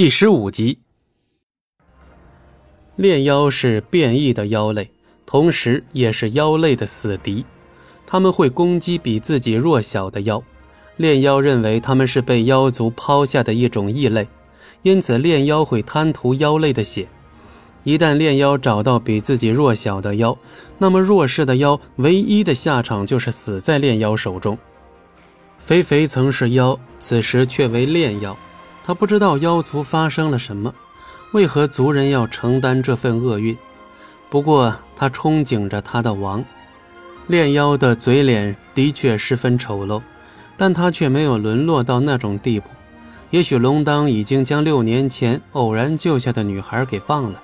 第十五集，炼妖是变异的妖类，同时也是妖类的死敌。他们会攻击比自己弱小的妖。炼妖认为他们是被妖族抛下的一种异类，因此炼妖会贪图妖类的血。一旦炼妖找到比自己弱小的妖，那么弱势的妖唯一的下场就是死在炼妖手中。肥肥曾是妖，此时却为炼妖。他不知道妖族发生了什么，为何族人要承担这份厄运？不过他憧憬着他的王。炼妖的嘴脸的确十分丑陋，但他却没有沦落到那种地步。也许龙当已经将六年前偶然救下的女孩给放了，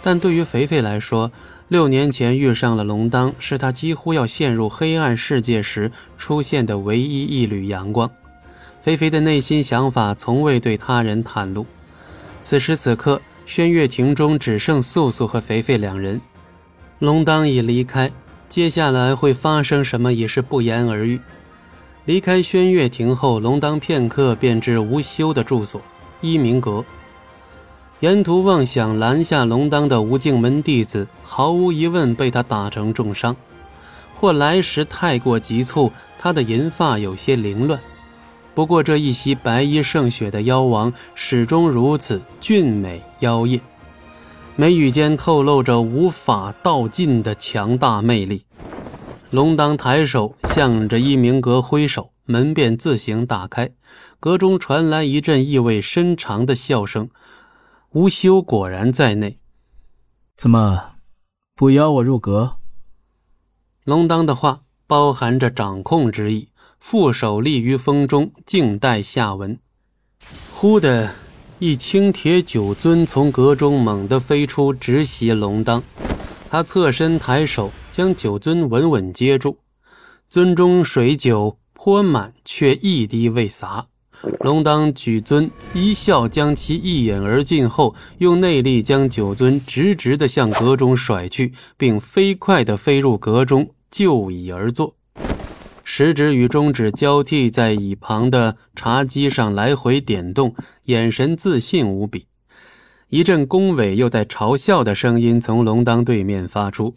但对于肥肥来说，六年前遇上了龙当，是他几乎要陷入黑暗世界时出现的唯一一缕阳光。肥肥的内心想法从未对他人袒露。此时此刻，轩月亭中只剩素素和肥肥两人。龙当已离开，接下来会发生什么已是不言而喻。离开轩月亭后，龙当片刻便至无休的住所一鸣阁。沿途妄想拦下龙当的无尽门弟子，毫无疑问被他打成重伤，或来时太过急促，他的银发有些凌乱。不过，这一袭白衣胜雪的妖王始终如此俊美妖艳，眉宇间透露着无法道尽的强大魅力。龙当抬手向着一鸣阁挥手，门便自行打开，阁中传来一阵意味深长的笑声。吴修果然在内。怎么，不邀我入阁？龙当的话包含着掌控之意。负手立于风中，静待下文。忽的一青铁酒樽从阁中猛地飞出，直袭龙当。他侧身抬手，将酒樽稳稳接住。樽中水酒颇满，却一滴未洒。龙当举樽一笑，将其一饮而尽后，用内力将酒樽直直地向阁中甩去，并飞快地飞入阁中，就椅而坐。食指与中指交替在椅旁的茶几上来回点动，眼神自信无比。一阵恭维又带嘲笑的声音从龙当对面发出：“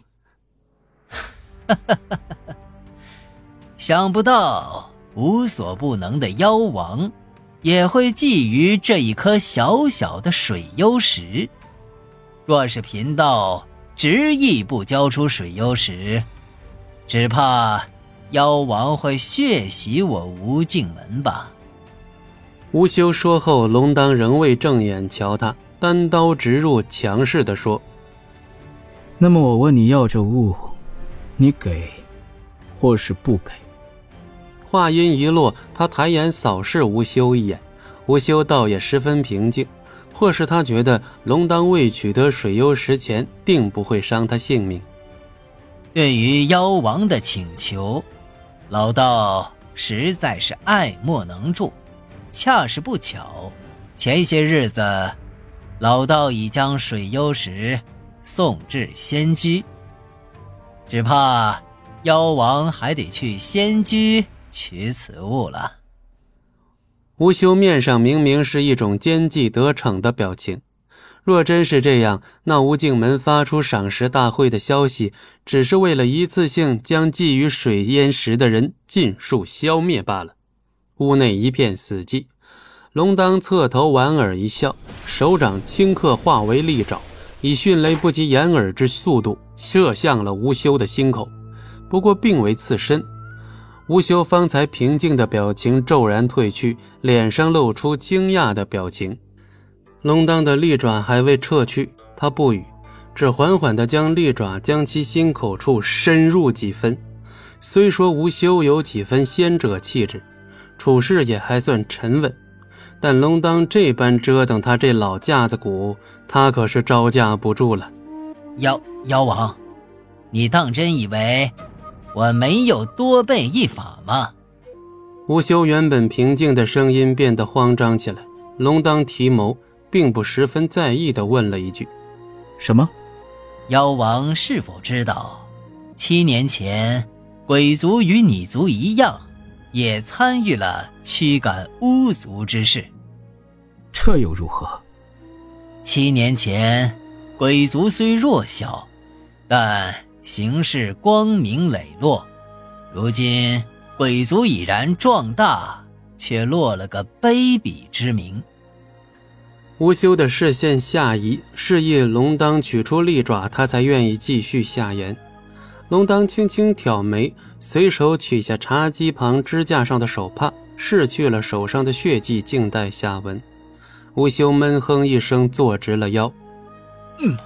想不到无所不能的妖王，也会觊觎这一颗小小的水幽石。若是贫道执意不交出水幽石，只怕……”妖王会血洗我无尽门吧？吴修说后，龙当仍未正眼瞧他，单刀直入，强势地说：“那么我问你要这物，你给，或是不给？”话音一落，他抬眼扫视吴修一眼，吴修倒也十分平静，或是他觉得龙当未取得水幽石前，定不会伤他性命。对于妖王的请求。老道实在是爱莫能助，恰是不巧，前些日子，老道已将水幽石送至仙居，只怕妖王还得去仙居取此物了。吴修面上明明是一种奸计得逞的表情。若真是这样，那吴敬门发出赏识大会的消息，只是为了一次性将觊觎水淹石的人尽数消灭罢了。屋内一片死寂。龙当侧头莞尔一笑，手掌顷刻化为利爪，以迅雷不及掩耳之速度射向了吴修的心口，不过并未刺身。吴修方才平静的表情骤然褪去，脸上露出惊讶的表情。龙当的利爪还未撤去，他不语，只缓缓地将利爪将其心口处深入几分。虽说吴修有几分仙者气质，处事也还算沉稳，但龙当这般折腾他这老架子鼓，他可是招架不住了。妖妖王，你当真以为我没有多备一法吗？吴修原本平静的声音变得慌张起来。龙当提眸。并不十分在意的问了一句：“什么？妖王是否知道，七年前鬼族与你族一样，也参与了驱赶巫族之事？这又如何？七年前，鬼族虽弱小，但行事光明磊落。如今鬼族已然壮大，却落了个卑鄙之名。吴修的视线下移，示意龙当取出利爪，他才愿意继续下言。龙当轻轻挑眉，随手取下茶几旁支架上的手帕，拭去了手上的血迹，静待下文。吴修闷哼一声，坐直了腰。嗯，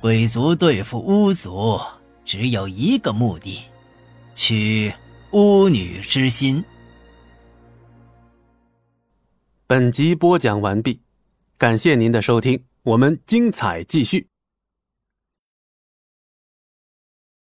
鬼族对付巫族，只有一个目的，取巫女之心。本集播讲完毕，感谢您的收听，我们精彩继续。